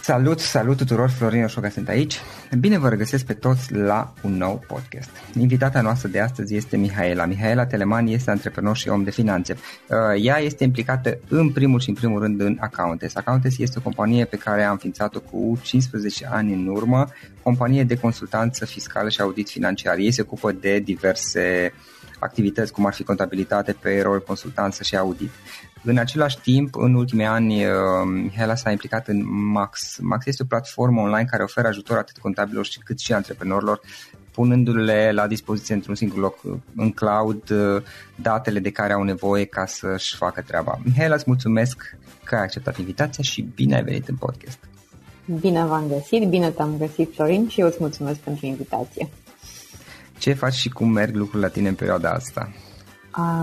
Salut, salut tuturor, Florin Oșoga sunt aici. Bine vă regăsesc pe toți la un nou podcast. Invitata noastră de astăzi este Mihaela. Mihaela Teleman este antreprenor și om de finanțe. Uh, ea este implicată în primul și în primul rând în Accountes. Accountes este o companie pe care am înființat-o cu 15 ani în urmă, companie de consultanță fiscală și audit financiar. Ei se ocupă de diverse activități cum ar fi contabilitate, payroll, consultanță și audit. În același timp, în ultimii ani, uh, Hela s-a implicat în Max. Max este o platformă online care oferă ajutor atât contabililor cât și antreprenorilor, punându-le la dispoziție într-un singur loc uh, în cloud uh, datele de care au nevoie ca să-și facă treaba. Hela, îți mulțumesc că ai acceptat invitația și bine ai venit în podcast. Bine v-am găsit, bine te-am găsit, Florin, și eu îți mulțumesc pentru invitație. Ce faci și cum merg lucrurile la tine în perioada asta?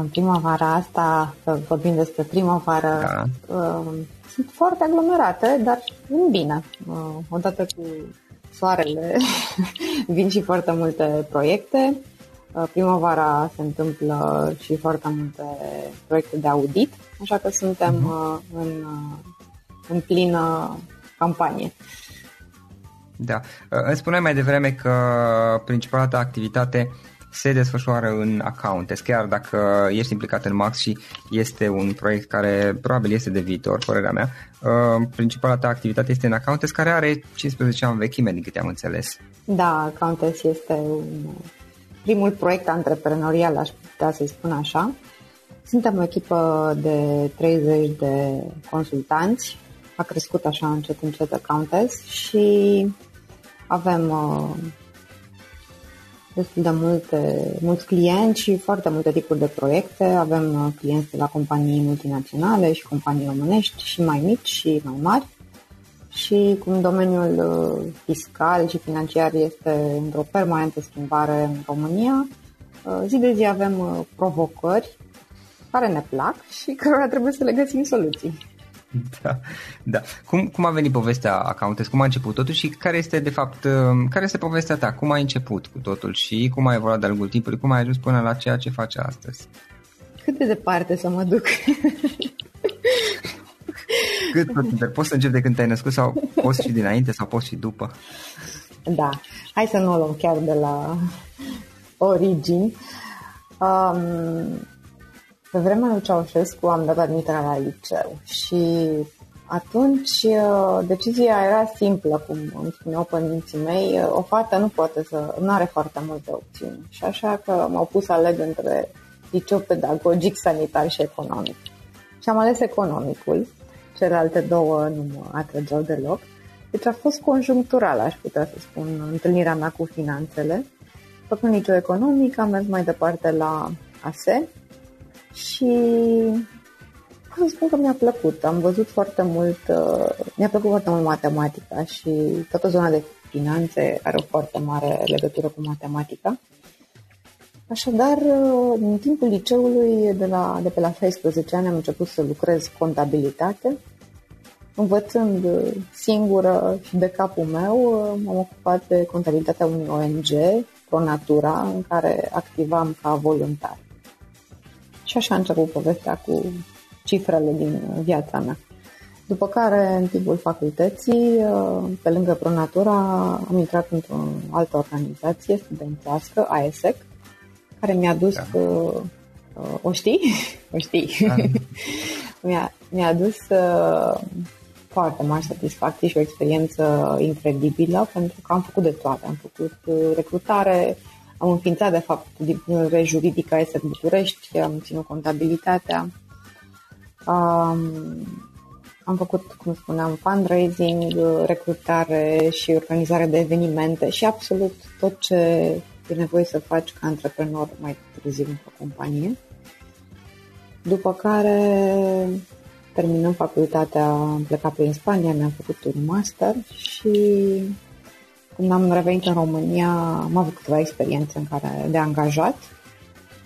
Primăvara asta, să vorbim despre primăvară, da. uh, sunt foarte aglomerate, dar în bine. Uh, odată cu soarele vin și foarte multe proiecte. Uh, primăvara se întâmplă și foarte multe proiecte de audit, așa că suntem uh-huh. în, în plină campanie. Da. Îmi spuneai mai devreme că principala ta activitate se desfășoară în accountes, chiar dacă ești implicat în Max și este un proiect care probabil este de viitor, părerea mea. Uh, principala ta activitate este în accountes, care are 15 ani vechime, din câte am înțeles. Da, accountes este un, primul proiect antreprenorial, aș putea să-i spun așa. Suntem o echipă de 30 de consultanți, a crescut așa încet încet accountes și avem uh, destul de multe, mulți clienți și foarte multe tipuri de proiecte. Avem uh, clienți de la companii multinaționale și companii românești și mai mici și mai mari. Și cum domeniul uh, fiscal și financiar este într-o permanentă schimbare în România, uh, zi de zi avem provocări care ne plac și cărora trebuie să le găsim soluții. Da, da. Cum, cum a venit povestea Accountes? Cum a început totul și care este de fapt, um, care este povestea ta? Cum ai început cu totul și cum ai evoluat de-a lungul timpului? Cum ai ajuns până la ceea ce faci astăzi? Cât de departe să mă duc? Cât tot Poți să începi de când te-ai născut sau poți și dinainte sau poți și după? Da, hai să nu o luăm chiar de la origini. Um, pe vremea lui Ceaușescu am dat admiterea la liceu și atunci uh, decizia era simplă, cum îmi spuneau părinții mei, uh, o fată nu poate să, nu are foarte multe opțiuni. Și așa că m-au pus să aleg între liceu pedagogic, sanitar și economic. Și am ales economicul, celelalte două nu mă atrăgeau deloc. Deci a fost conjunctural, aș putea să spun, întâlnirea mea cu finanțele. Făcând liceu economic, am mers mai departe la ASE, și pot să spun că mi-a plăcut. Am văzut foarte mult, uh, mi-a plăcut foarte mult matematica și toată zona de finanțe are o foarte mare legătură cu matematica. Așadar, uh, în timpul liceului, de, la, de pe la 16 ani, am început să lucrez contabilitate, învățând uh, singură și de capul meu, m-am ocupat de contabilitatea unui ONG, Pro Natura, în care activam ca voluntar. Și așa a început povestea cu cifrele din viața mea. După care, în timpul facultății, pe lângă Pronatura, am intrat într-o altă organizație studențească, AESEC, care mi-a dus, da. uh, o știi? O știi? Da. mi-a, mi-a dus uh, foarte mari satisfacții și o experiență incredibilă, pentru că am făcut de toate. Am făcut uh, recrutare, am înființat, de fapt, diplomul juridică este în București, am ținut contabilitatea, um, am făcut, cum spuneam, fundraising, recrutare și organizare de evenimente și absolut tot ce e nevoie să faci ca antreprenor mai târziu într-o companie. După care, terminând facultatea, am plecat pe Spania, mi-am făcut un master și când am revenit în România, am avut câteva experiențe în care de angajat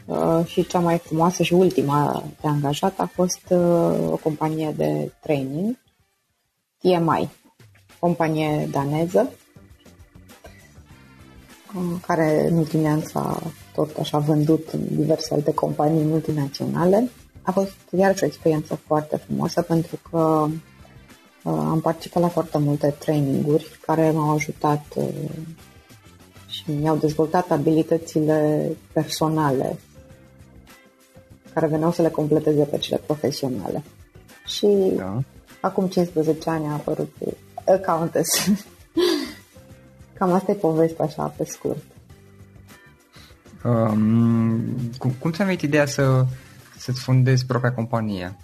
uh, și cea mai frumoasă și ultima de angajat a fost uh, o companie de training, TMI, companie daneză, uh, care în ultimii ani s-a tot așa vândut în diverse alte companii multinaționale. A fost iarăși o experiență foarte frumoasă pentru că Uh, am participat la foarte multe traininguri care m-au ajutat uh, și mi-au dezvoltat abilitățile personale care veneau să le completeze pe cele profesionale. Și da. acum 15 ani a apărut Countess. Cam asta e povestea așa pe scurt. Um, cum, cum ți-a venit ideea să, să-ți fundezi propria companie?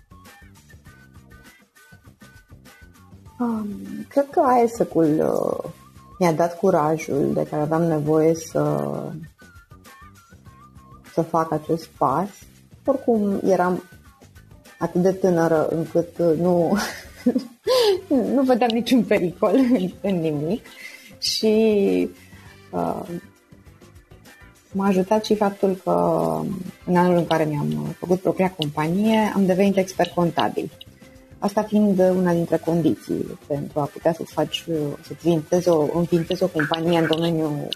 Um, cred că AESEC-ul uh, mi-a dat curajul de care aveam nevoie să, să fac acest pas. Oricum, eram atât de tânără încât uh, nu, nu vedeam niciun pericol în, în nimic și uh, m-a ajutat și faptul că în anul în care mi-am făcut propria companie am devenit expert contabil. Asta fiind una dintre condiții pentru a putea să faci, să-ți înființezi o, înființezi o companie în domeniul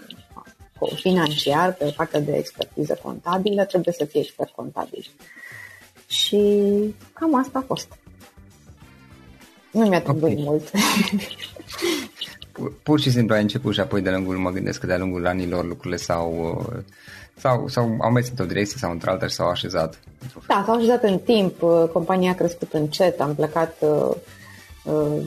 financiar, pe partea de expertiză contabilă, trebuie să fii expert contabil. Și cam asta a fost. Nu mi-a trebuit okay. mult. pur și simplu ai început și apoi de lungul, mă gândesc că de-a lungul anilor lucrurile s-au, uh, sau, sau au mers într-o direcție sau într-alta și s-au așezat. Da, s-au așezat în timp, uh, compania a crescut încet, am plecat uh,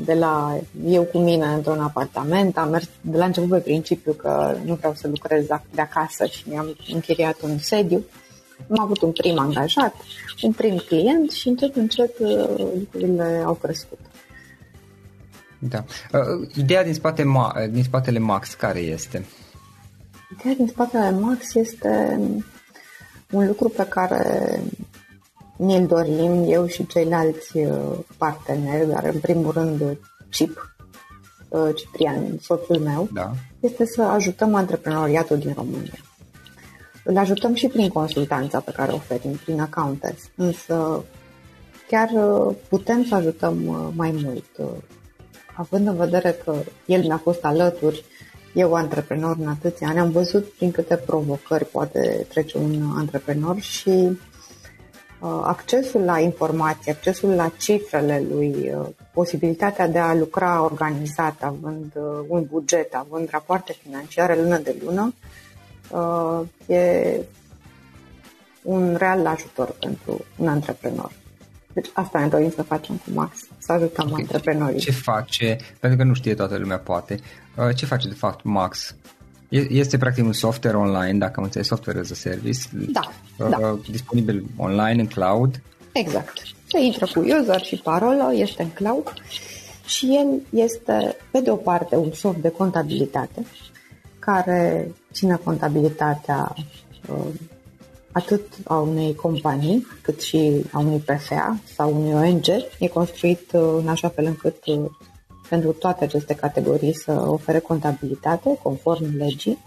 de la eu cu mine într-un apartament, am mers de la început pe principiu că nu vreau să lucrez de acasă și mi-am închiriat un sediu. Am avut un prim angajat, un prim client și încet, încet lucrurile au crescut. Da. Uh, ideea din, spate, din spatele Max care este? Ideea din spatele Max este un lucru pe care ne-l dorim eu și ceilalți uh, parteneri, dar în primul rând Cip, uh, Ciprian, soțul meu, da. este să ajutăm antreprenoriatul din România. Îl ajutăm și prin consultanța pe care o oferim, prin accountants, însă chiar putem să ajutăm mai mult având în vedere că el mi-a fost alături, eu antreprenor în atâția ani, am văzut prin câte provocări poate trece un antreprenor și uh, accesul la informații, accesul la cifrele lui, uh, posibilitatea de a lucra organizat, având uh, un buget, având rapoarte financiare lună de lună, e un real ajutor pentru un antreprenor. Deci asta ne dorim să facem cu Max, să ajutăm okay. antreprenorii. Ce face, pentru că nu știe toată lumea poate, uh, ce face de fapt Max? Este practic un software online, dacă am înțeles, software as a service. Da, uh, da. Disponibil online, în cloud. Exact. Se intră cu user și parolă, este în cloud și el este, pe de o parte, un soft de contabilitate care ține contabilitatea uh, atât a unei companii, cât și a unui PFA sau unui ONG. E construit uh, în așa fel încât uh, pentru toate aceste categorii să ofere contabilitate conform legii.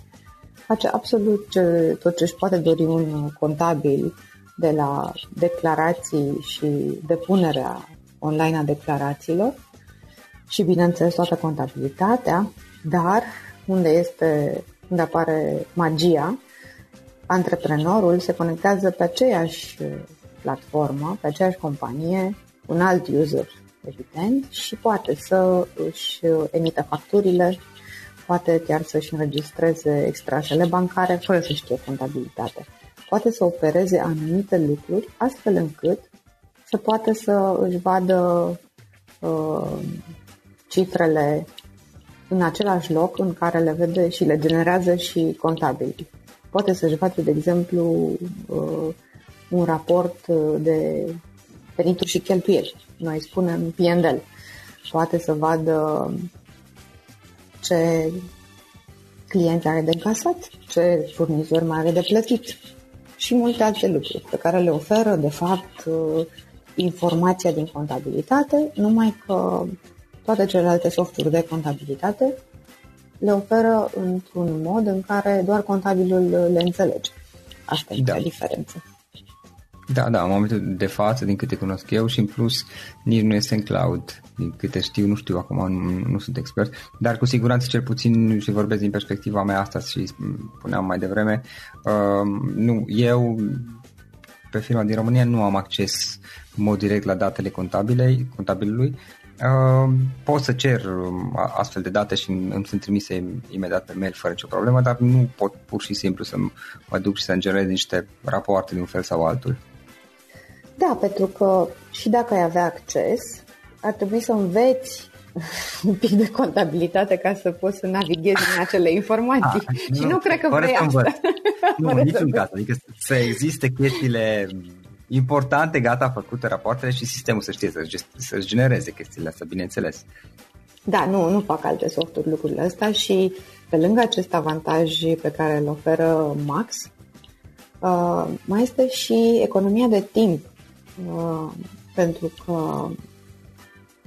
Face absolut ce, tot ce își poate dori un contabil de la declarații și depunerea online a declarațiilor și, bineînțeles, toată contabilitatea, dar unde este unde apare magia antreprenorul se conectează pe aceeași uh, platformă, pe aceeași companie, un alt user, evident, și poate să își uh, emită facturile, poate chiar să-și înregistreze extrasele bancare fără să știe contabilitate. Poate să opereze anumite lucruri astfel încât să poată să își vadă uh, cifrele în același loc în care le vede și le generează și contabilii poate să-și face, de exemplu, uh, un raport uh, de venituri și cheltuieli. Noi spunem P&L. Poate să vadă ce client are de încasat, ce furnizor mai are de plătit și multe alte lucruri pe care le oferă, de fapt, uh, informația din contabilitate, numai că toate celelalte softuri de contabilitate le oferă într-un mod în care doar contabilul le înțelege. Asta e da. diferență. Da, da, în momentul de față, din câte cunosc eu și în plus nici nu este în cloud, din câte știu, nu știu acum, nu, nu sunt expert, dar cu siguranță cel puțin și vorbesc din perspectiva mea asta și puneam mai devreme, uh, nu, eu pe firma din România nu am acces în mod direct la datele contabile, contabilului, pot să cer um, astfel de date și îmi sunt trimise imediat pe mail fără nicio problemă, dar nu pot pur și simplu să mă duc și să generez niște rapoarte de un fel sau altul. Da, pentru că și dacă ai avea acces, ar trebui să înveți un pic de contabilitate ca să poți să navighezi în acele informații. A, ah, și nu, nu cred că vrei asta. Nu, în niciun caz. Adică să existe chestiile importante, gata, făcute rapoartele și sistemul să știe să, să-și genereze chestiile astea, bineînțeles. Da, nu, nu fac alte softuri lucrurile astea și pe lângă acest avantaj pe care îl oferă Max, uh, mai este și economia de timp, uh, pentru că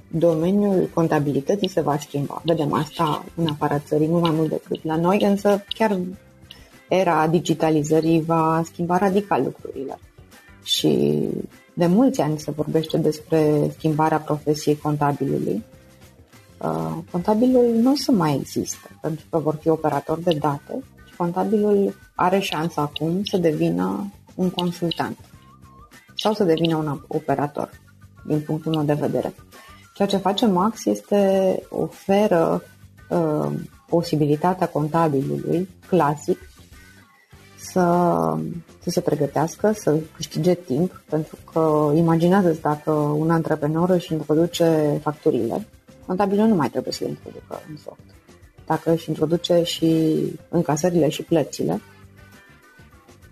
domeniul contabilității se va schimba. Vedem asta în afara țării, nu mai mult decât la noi, însă chiar era digitalizării va schimba radical lucrurile și de mulți ani se vorbește despre schimbarea profesiei contabilului. Uh, contabilul nu o să mai există, pentru că vor fi operatori de date și contabilul are șansa acum să devină un consultant sau să devină un operator, din punctul meu de vedere. Ceea ce face Max este oferă uh, posibilitatea contabilului clasic să, să se pregătească, să câștige timp, pentru că imaginează-ți dacă un antreprenor își introduce facturile, contabilul nu mai trebuie să le introducă în soft. Dacă își introduce și încasările și plățile,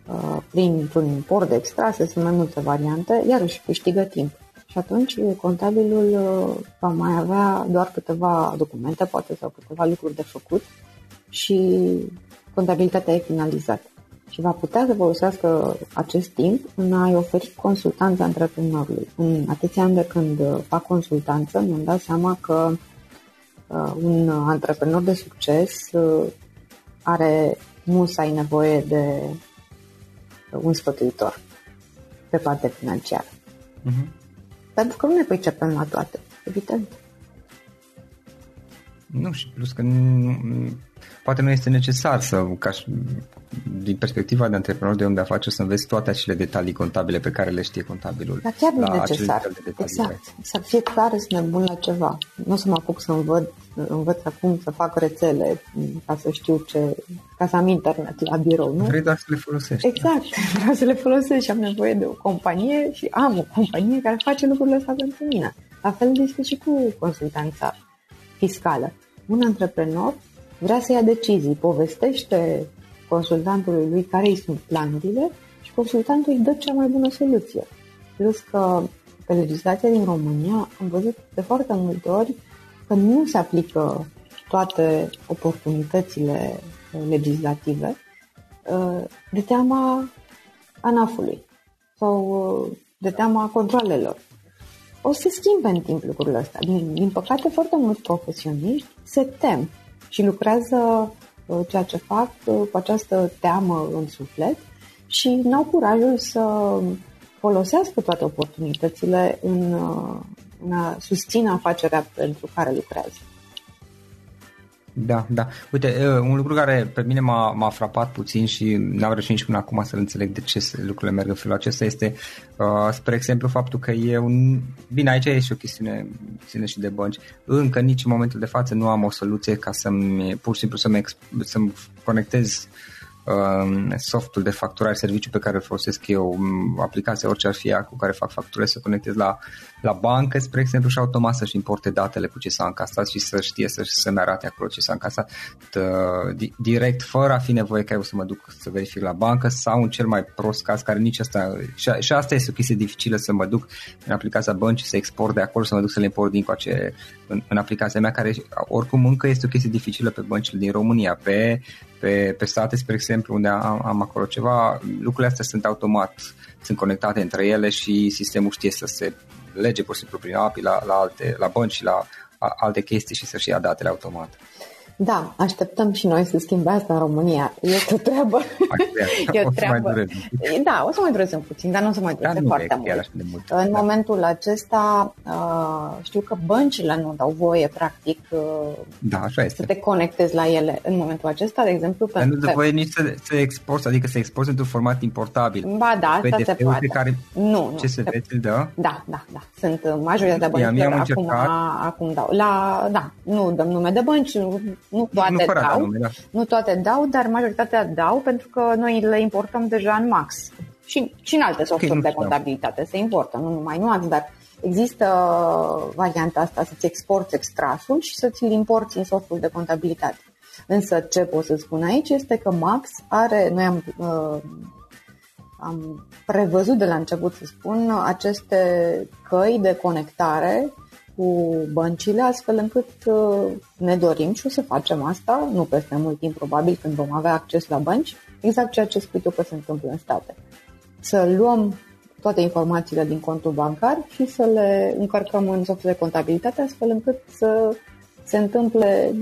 uh, printr-un import de extrase, sunt mai multe variante, iar își câștigă timp. Și atunci contabilul uh, va mai avea doar câteva documente, poate sau câteva lucruri de făcut și contabilitatea e finalizată și va putea să folosească acest timp în a-i oferi consultanță antreprenorului. În atâția ani de când fac consultanță, mi-am dat seama că uh, un antreprenor de succes uh, are nu să ai nevoie de un sfătuitor pe partea financiară. Uh-huh. Pentru că nu ne pricepem la toate, evident. Nu, și plus că nu, poate nu este necesar să, ca și, din perspectiva de antreprenor de om de afaceri, să înveți toate acele detalii contabile pe care le știe contabilul. Dar chiar nu e necesar. Exact. Să fie clar să bun la ceva. Nu o să mă apuc să învăț, învăț acum să fac rețele ca să știu ce, ca să am internet la birou, nu? Vrei doar să le folosești. Exact. Vreau să le folosesc și am nevoie de o companie și am o companie care face lucrurile astea pentru mine. La fel este și cu consultanța fiscală. Un antreprenor vrea să ia decizii, povestește consultantului lui care îi sunt planurile și consultantul îi dă cea mai bună soluție. Plus că pe legislația din România am văzut de foarte multe ori că nu se aplică toate oportunitățile legislative uh, de teama anafului sau uh, de teama controlelor. O să se schimbe în timp lucrurile astea. Din, din păcate, foarte mulți profesioniști se tem și lucrează uh, ceea ce fac uh, cu această teamă în suflet și n-au curajul să folosească toate oportunitățile în, uh, în a susține afacerea pentru care lucrează. Da, da. Uite, un lucru care pe mine m-a, m-a frapat puțin și n-am reușit nici până acum să-l înțeleg de ce lucrurile merg în felul acesta este, uh, spre exemplu, faptul că eu, bine, aici e și o chestiune ține și de bănci, încă nici în momentul de față nu am o soluție ca să-mi, pur și simplu să-mi, să-mi conectez Um, softul de facturare, serviciu pe care îl folosesc eu, um, aplicația orice ar fi ea cu care fac factură, să conectez la, la bancă, spre exemplu, și automat să-și importe datele cu ce s-a încasat și să știe să, să-mi arate acolo ce s-a încasat direct, fără a fi nevoie ca eu să mă duc să verific la bancă sau în cel mai prost caz, care nici asta, și, și asta este o chestie dificilă să mă duc în aplicația băncii, să export de acolo, să mă duc să le import din coace în, în aplicația mea, care oricum încă este o chestie dificilă pe băncile din România. Pe pe, pe state, spre exemplu, unde am, am acolo ceva, lucrurile astea sunt automat, sunt conectate între ele și sistemul știe să se lege pur și simplu prin API la, la, alte, la bănci și la alte chestii și să-și ia datele automat. Da, așteptăm și noi să schimbe asta în România. Este o treabă. e o treabă. Da, o să mai dureze un puțin, dar nu o să mai dureze da, foarte mult. De mult. În da. momentul acesta uh, știu că băncile nu dau voie, practic, uh, da, așa este. să te conectezi la ele în momentul acesta, de exemplu. Dar nu dă voie nici să, să exporți, adică să exporți într-un format importabil. Ba da, asta se poate. Care, nu, nu. Ce se vede, da? Da, da, da. Sunt uh, majoritatea băncilor acum, acum dau. La, da, nu dăm nume de bănci, nu toate nu dau, nume, da. nu toate dau, dar majoritatea dau pentru că noi le importăm deja în Max. Și, și în alte softuri okay, de contabilitate se importă, nu numai în Max, dar există varianta asta să-ți exporti extrasul și să ți-l importi în softul de contabilitate. Însă ce pot să spun aici este că Max are, noi am, uh, am prevăzut de la început să spun aceste căi de conectare cu băncile, astfel încât uh, ne dorim și o să facem asta, nu peste mult timp probabil când vom avea acces la bănci, exact ceea ce spui tu că se întâmplă în state. Să luăm toate informațiile din contul bancar și să le încărcăm în softul de contabilitate, astfel încât să se întâmple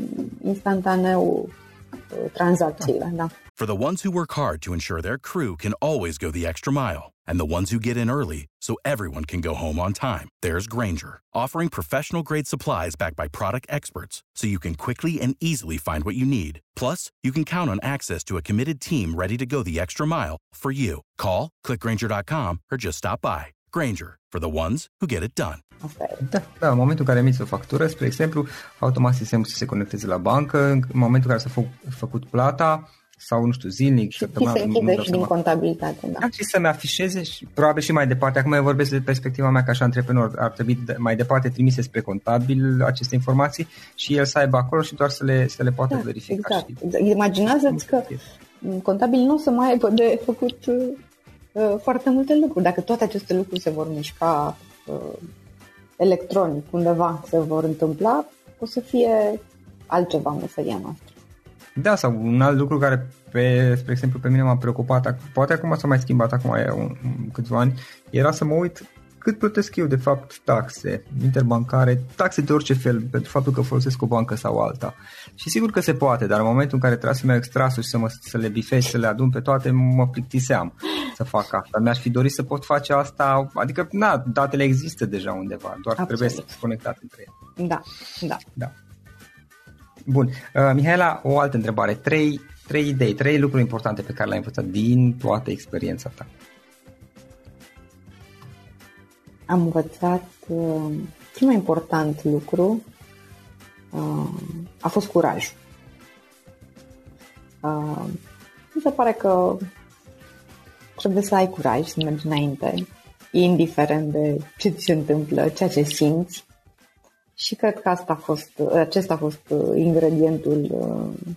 instantaneu uh, tranzacțiile. Da. For the ones who work hard to ensure their crew can always go the extra mile and the ones who get in early so everyone can go home on time, there's Granger, offering professional grade supplies backed by product experts so you can quickly and easily find what you need. Plus, you can count on access to a committed team ready to go the extra mile for you. Call, clickgranger.com, or just stop by. Granger, for the ones who get it done. Da, da, în momentul în care emiți o factură, spre exemplu, automat sistemul să se conecteze la bancă, în momentul în care s-a fă, făcut plata, sau, nu știu, zilnic, și se închide și din contabilitate, da. da. Și să-mi afișeze și probabil și mai departe. Acum eu vorbesc de perspectiva mea ca și antreprenor. Ar trebui mai departe trimise spre contabil aceste informații și el să aibă acolo și doar să le, să le poată da, verifica. Exact. Și... Exact. Imaginează-ți că contabil nu o să mai aibă de făcut uh, foarte multe lucruri. Dacă toate aceste lucruri se vor mișca uh, electronic undeva, se vor întâmpla, o să fie altceva meseria noastră. Da, sau un alt lucru care, pe, spre exemplu, pe mine m-a preocupat, poate acum s-a mai schimbat, acum e un, câțiva ani, era să mă uit cât plătesc eu, de fapt, taxe interbancare, taxe de orice fel, pentru faptul că folosesc o bancă sau alta. Și sigur că se poate, dar în momentul în care trebuie să-mi iau extrasul și să, mă, să le bifez, să le adun pe toate, mă plictiseam să fac asta. Mi-aș fi dorit să pot face asta, adică, na, datele există deja undeva, doar Absolut. trebuie să fie conectate între ele. Da, da. da. Bun. Uh, Mihaela, o altă întrebare. Trei, trei idei, trei lucruri importante pe care le-ai învățat din toată experiența ta. Am învățat uh, cel mai important lucru uh, a fost curajul. Uh, mi se pare că trebuie să ai curaj să mergi înainte, indiferent de ce ți se întâmplă, ceea ce simți și cred că asta a fost, acesta a fost uh, ingredientul uh,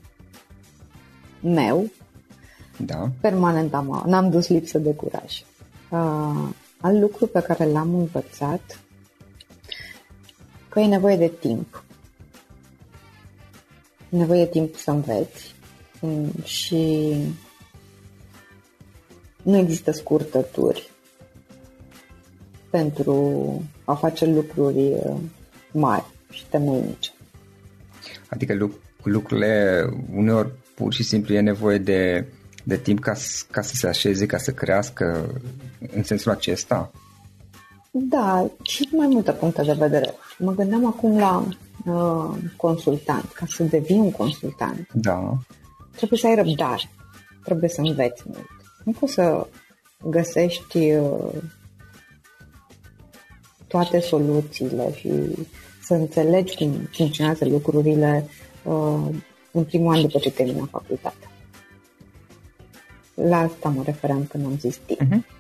meu. Da. Permanent am, n-am dus lipsă de curaj. Uh, alt lucru pe care l-am învățat că e nevoie de timp. E nevoie de timp să înveți mm, și nu există scurtături pentru a face lucruri uh, mari și temeinice. Adică lucrurile uneori pur și simplu e nevoie de, de timp ca, ca să se așeze, ca să crească în sensul acesta? Da, și mai multe puncte de vedere. Mă gândeam acum la uh, consultant. Ca să devii un consultant, da. trebuie să ai răbdare, trebuie să înveți mult. Nu poți să găsești uh, toate soluțiile și să înțelegi cum funcționează lucrurile uh, în primul an după ce termină facultatea. La asta mă referam când am zis timp. Uh-huh.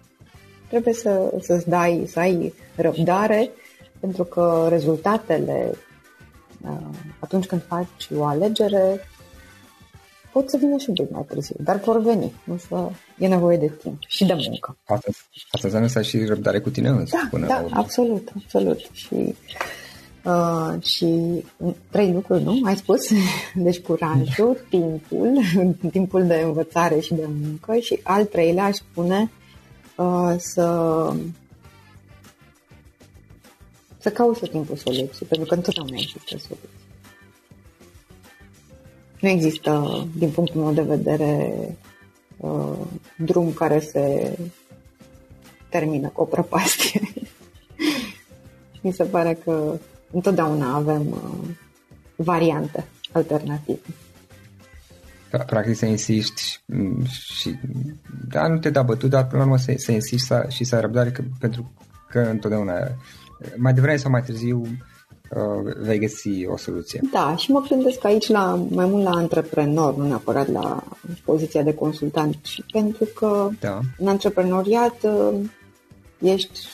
Trebuie să, să-ți dai, să ai răbdare, pentru că rezultatele, uh, atunci când faci o alegere, pot să vină și un pic mai târziu, dar vor veni. Însă e nevoie de timp și de muncă. Asta, asta înseamnă să ai și răbdare cu tine însă. Da, până da, la absolut, absolut. Și, uh, și trei lucruri, nu? Ai spus? Deci curajul, da. timpul, timpul de învățare și de muncă și al treilea aș spune uh, să să cauți tot timpul soluții, pentru că întotdeauna există soluții. Nu există, din punctul meu de vedere, uh, drum care se termină cu o prăpastie. Mi se pare că întotdeauna avem uh, variante alternative. Da, practic să insisti și, și da, nu te da bătut, dar până la urmă să, să insisti să, și să ai răbdare că, pentru că întotdeauna mai devreme sau mai târziu uh, vei găsi o soluție. Da, și mă gândesc aici la, mai mult la antreprenor, nu neapărat la poziția de consultant, și pentru că da. în antreprenoriat uh, ești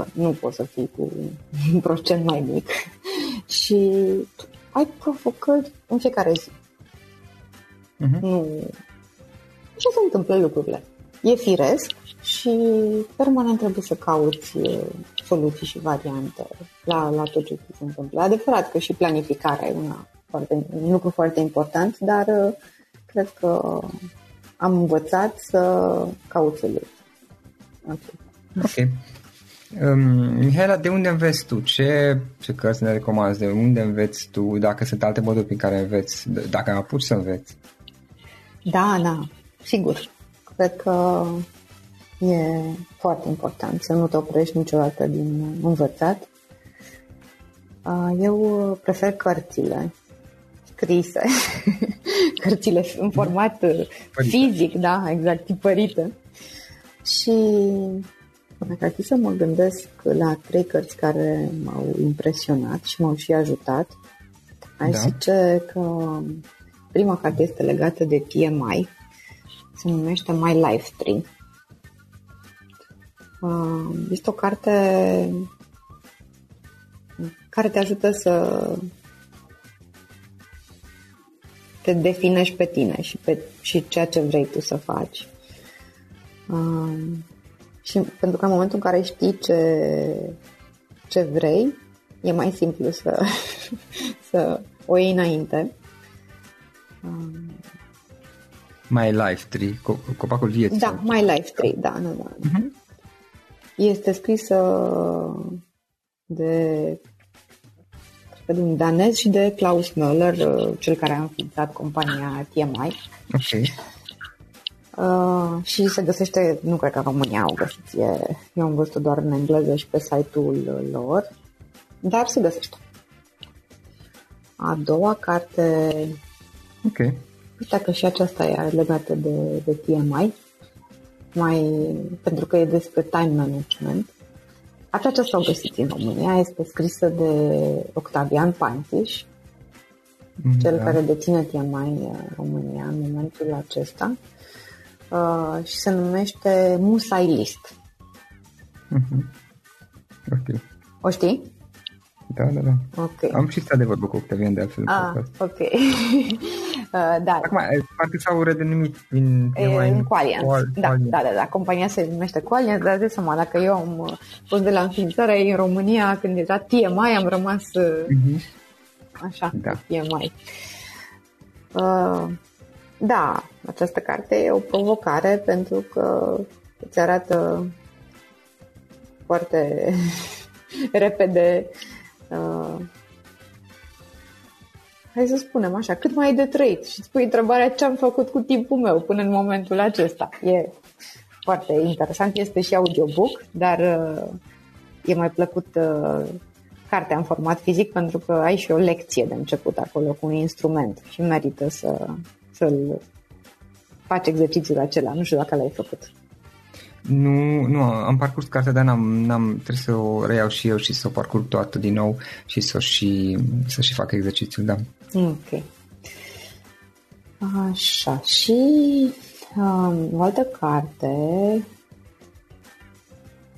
100%, nu poți să fii cu un procent mai mic și ai provocări în fiecare zi. Uh-huh. Nu. Așa se întâmplă lucrurile. E firesc și permanent trebuie să cauți uh, soluții și variante la, la tot ce se întâmplă. Adevărat că și planificarea e una foarte, un lucru foarte important, dar uh, cred că am învățat să caut soluții. Ok. Um, Mihaela, de unde înveți tu? Ce, ce cărți ne recomanzi? De unde înveți tu? Dacă sunt alte moduri prin care înveți? Dacă am apuci să înveți? Da, da, sigur. Cred că E foarte important să nu te oprești niciodată din învățat. Eu prefer cărțile scrise, cărțile în format Părite. fizic, da, exact, tipărite. Și Dacă ar fi să mă gândesc la trei cărți care m-au impresionat și m-au și ajutat, aș da. zice că prima carte este legată de TMI, se numește My Life Tree. Uh, este o carte care te ajută să te definești pe tine și, pe, și ceea ce vrei tu să faci. Uh, și pentru că în momentul în care știi ce, ce vrei, e mai simplu să, să o iei înainte. Um, My Life Tree, copacul vieții. Da, My Life Tree, da, nu, da. Uh-huh. Este scrisă de de un danez și de Klaus Müller, uh, cel care a înființat compania TMI. Ok. Uh, și se găsește, nu cred că în România au găsit, e, eu am văzut doar în engleză și pe site-ul lor, dar se găsește. A doua carte, ok. Uite că și aceasta e legată de, de TMI, mai, pentru că e despre time management. Aceasta s-au găsit în România, este scrisă de Octavian Pantiș, mm, cel da. care deține TMI în România în momentul acesta uh, și se numește Musai List. Mm-hmm. Ok. O știi? Da, da, da. Okay. Am și stat de vorbă cu Octavian de altfel. Ah, ok. uh, da. Acum, parcă s-au redenumit din... E, în Qualian. Da, da, da, da. Compania se numește Qualian, dar de seama, dacă eu am uh, fost de la înființare în România, când era TMI, am rămas uh-huh. așa, da. TMI. Uh, da, această carte e o provocare pentru că îți arată foarte repede uh, hai să spunem așa, cât mai ai de trăit și îți pui întrebarea ce am făcut cu timpul meu până în momentul acesta. E foarte interesant, este și audiobook, dar uh, e mai plăcut uh, cartea în format fizic pentru că ai și o lecție de început acolo cu un instrument și merită să, să-l faci exercițiul acela. Nu știu dacă l-ai făcut. Nu, nu, am parcurs cartea, dar n-am, n-am, trebuie să o reiau și eu și să o parcurg toată din nou și să și, să și fac exercițiul, da. Ok. Așa, și um, o altă carte,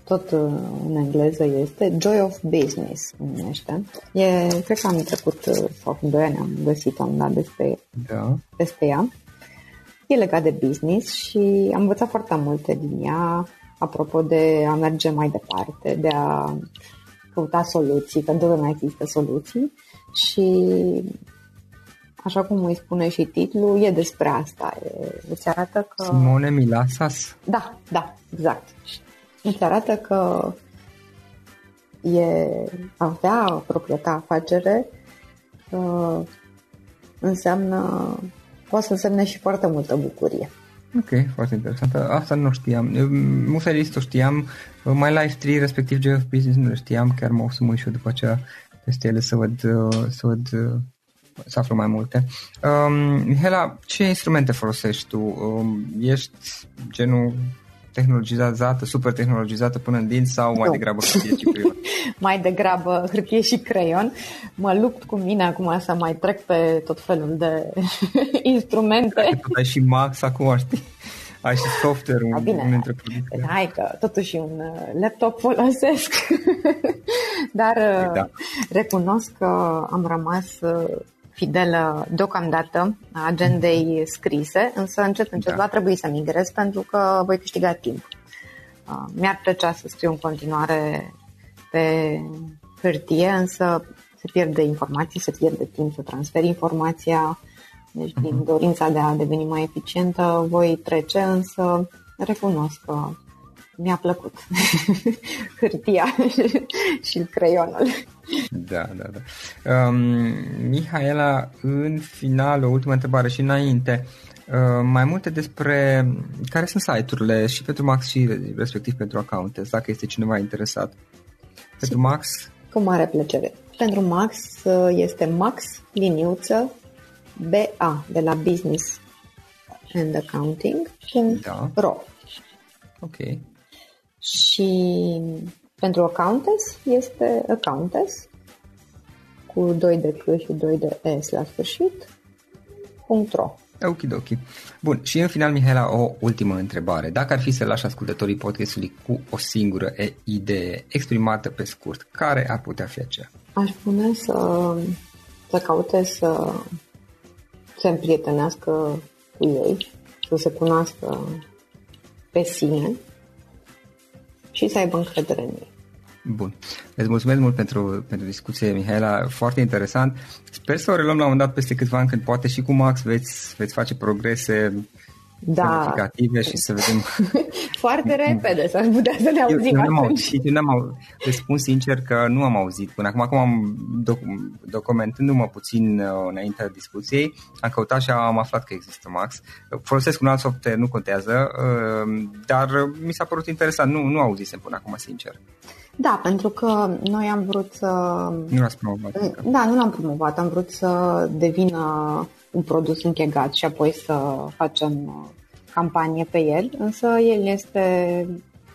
tot uh, în engleză, este Joy of Business, numește. E, cred că am trecut, uh, sau în doi ani am găsit, am dat despre, da. despre ea. E legat de business și am învățat foarte multe din ea, apropo de a merge mai departe, de a căuta soluții, că întotdeauna există soluții și așa cum îi spune și titlul, e despre asta. E, îți arată că... Simone Milasas? Da, da, exact. Îți arată că e avea proprietatea afacere uh, înseamnă poate să însemne și foarte multă bucurie. Ok, foarte interesant. Asta nu știam. Mufelist o știam, My Life 3, respectiv Joy of Business, nu le știam. Chiar mă o să mă și eu după aceea peste ele să văd, să văd să aflu mai multe. Um, Mihela, ce instrumente folosești tu? Um, ești genul tehnologizată, super tehnologizată până în dinți sau mai degrabă hârtie și creion? mai degrabă hârtie și creion. Mă lupt cu mine acum să mai trec pe tot felul de instrumente. Hai ai și Max acum, știi? Ai și software un, bine, un Hai că totuși un uh, laptop folosesc. Dar uh, da. recunosc că am rămas uh, fidelă deocamdată agendei scrise, însă încet, încet da. va trebui să migrez pentru că voi câștiga timp. Uh, mi-ar plăcea să scriu în continuare pe hârtie, însă se pierde informații, se pierde timp să transfer informația, deci din mhm. dorința de a deveni mai eficientă voi trece, însă recunosc că mi-a plăcut hârtia și creionul. Da, da, da. Um, Mihaela, în final, o ultimă întrebare și înainte, uh, mai multe despre care sunt site-urile și pentru Max și respectiv pentru Accountants, dacă este cineva interesat. Pentru și Max? Cu mare plăcere. Pentru Max uh, este Max liniuță BA de la Business and Accounting da. ro. Ok. Și pentru accountants este accountants cu 2 de C și 2 de S la sfârșit, .ro. Ok, ok. Bun, și în final, Mihaela, o ultimă întrebare. Dacă ar fi să lași ascultătorii podcastului cu o singură idee exprimată pe scurt, care ar putea fi aceea? Aș spune să, să caute să se împrietenească cu ei, să se cunoască pe sine și să aibă încredere în ei. Bun. Îți mulțumesc mult pentru, pentru discuție, Mihaela. Foarte interesant. Sper să o reluăm la un dat peste câțiva ani, când poate și cu Max veți, veți face progrese da. semnificative și să vedem... Foarte repede, să putea să ne auzim eu, eu atunci. Auzit, eu n-am auzit. Te spun sincer că nu am auzit până acum. Acum am doc- documentându-mă puțin uh, înaintea discuției, am căutat și am aflat că există Max. Folosesc un alt software, nu contează, uh, dar mi s-a părut interesant. Nu, nu auzisem până acum, sincer. Da, pentru că noi am vrut să... Nu l-ați promovat. Da, nu l-am promovat. Am vrut să devină un produs închegat și apoi să facem uh, campanie pe el, însă el este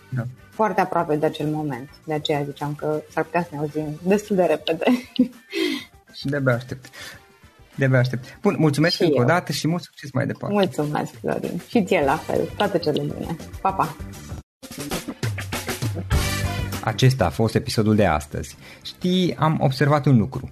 da. foarte aproape de acel moment. De aceea ziceam că s-ar putea să ne auzim destul de repede. Și de-abia aștept. De-abia aștept. Bun, mulțumesc și încă o dată și mult succes mai departe. Mulțumesc, Florin. Și ție la fel. Toate cele bune. Pa, pa! Acesta a fost episodul de astăzi. Știi, am observat un lucru.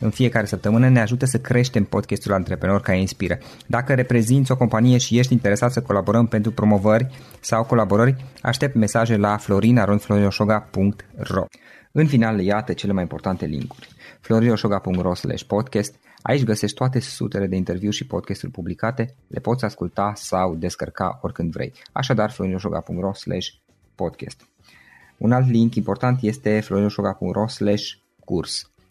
în fiecare săptămână, ne ajută să creștem podcastul Antreprenor care inspiră. Dacă reprezinți o companie și ești interesat să colaborăm pentru promovări sau colaborări, aștept mesaje la florinarondflorinoșoga.ro În final, iată cele mai importante linkuri. florinroșoga.ro podcast Aici găsești toate sutele de interviuri și podcasturi publicate, le poți asculta sau descărca oricând vrei. Așadar, florinroșoga.ro podcast. Un alt link important este florinroșoga.ro curs.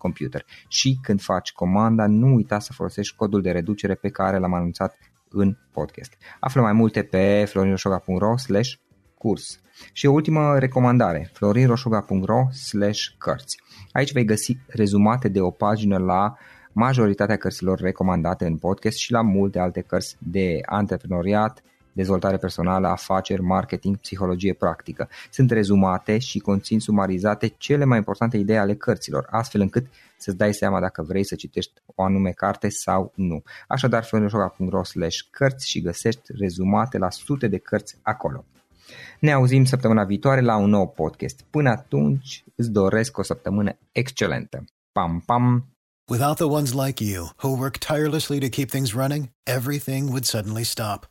computer. Și când faci comanda, nu uita să folosești codul de reducere pe care l-am anunțat în podcast. Află mai multe pe florinroșoga.ro slash curs. Și o ultimă recomandare, florinroșoga.ro slash cărți. Aici vei găsi rezumate de o pagină la majoritatea cărților recomandate în podcast și la multe alte cărți de antreprenoriat, dezvoltare personală, afaceri, marketing, psihologie practică. Sunt rezumate și conțin sumarizate cele mai importante idei ale cărților, astfel încât să-ți dai seama dacă vrei să citești o anume carte sau nu. Așadar, florinoșoga.ro slash cărți și găsești rezumate la sute de cărți acolo. Ne auzim săptămâna viitoare la un nou podcast. Până atunci îți doresc o săptămână excelentă. Pam, pam! Without the ones like you, who work tirelessly to keep things running, everything would suddenly stop.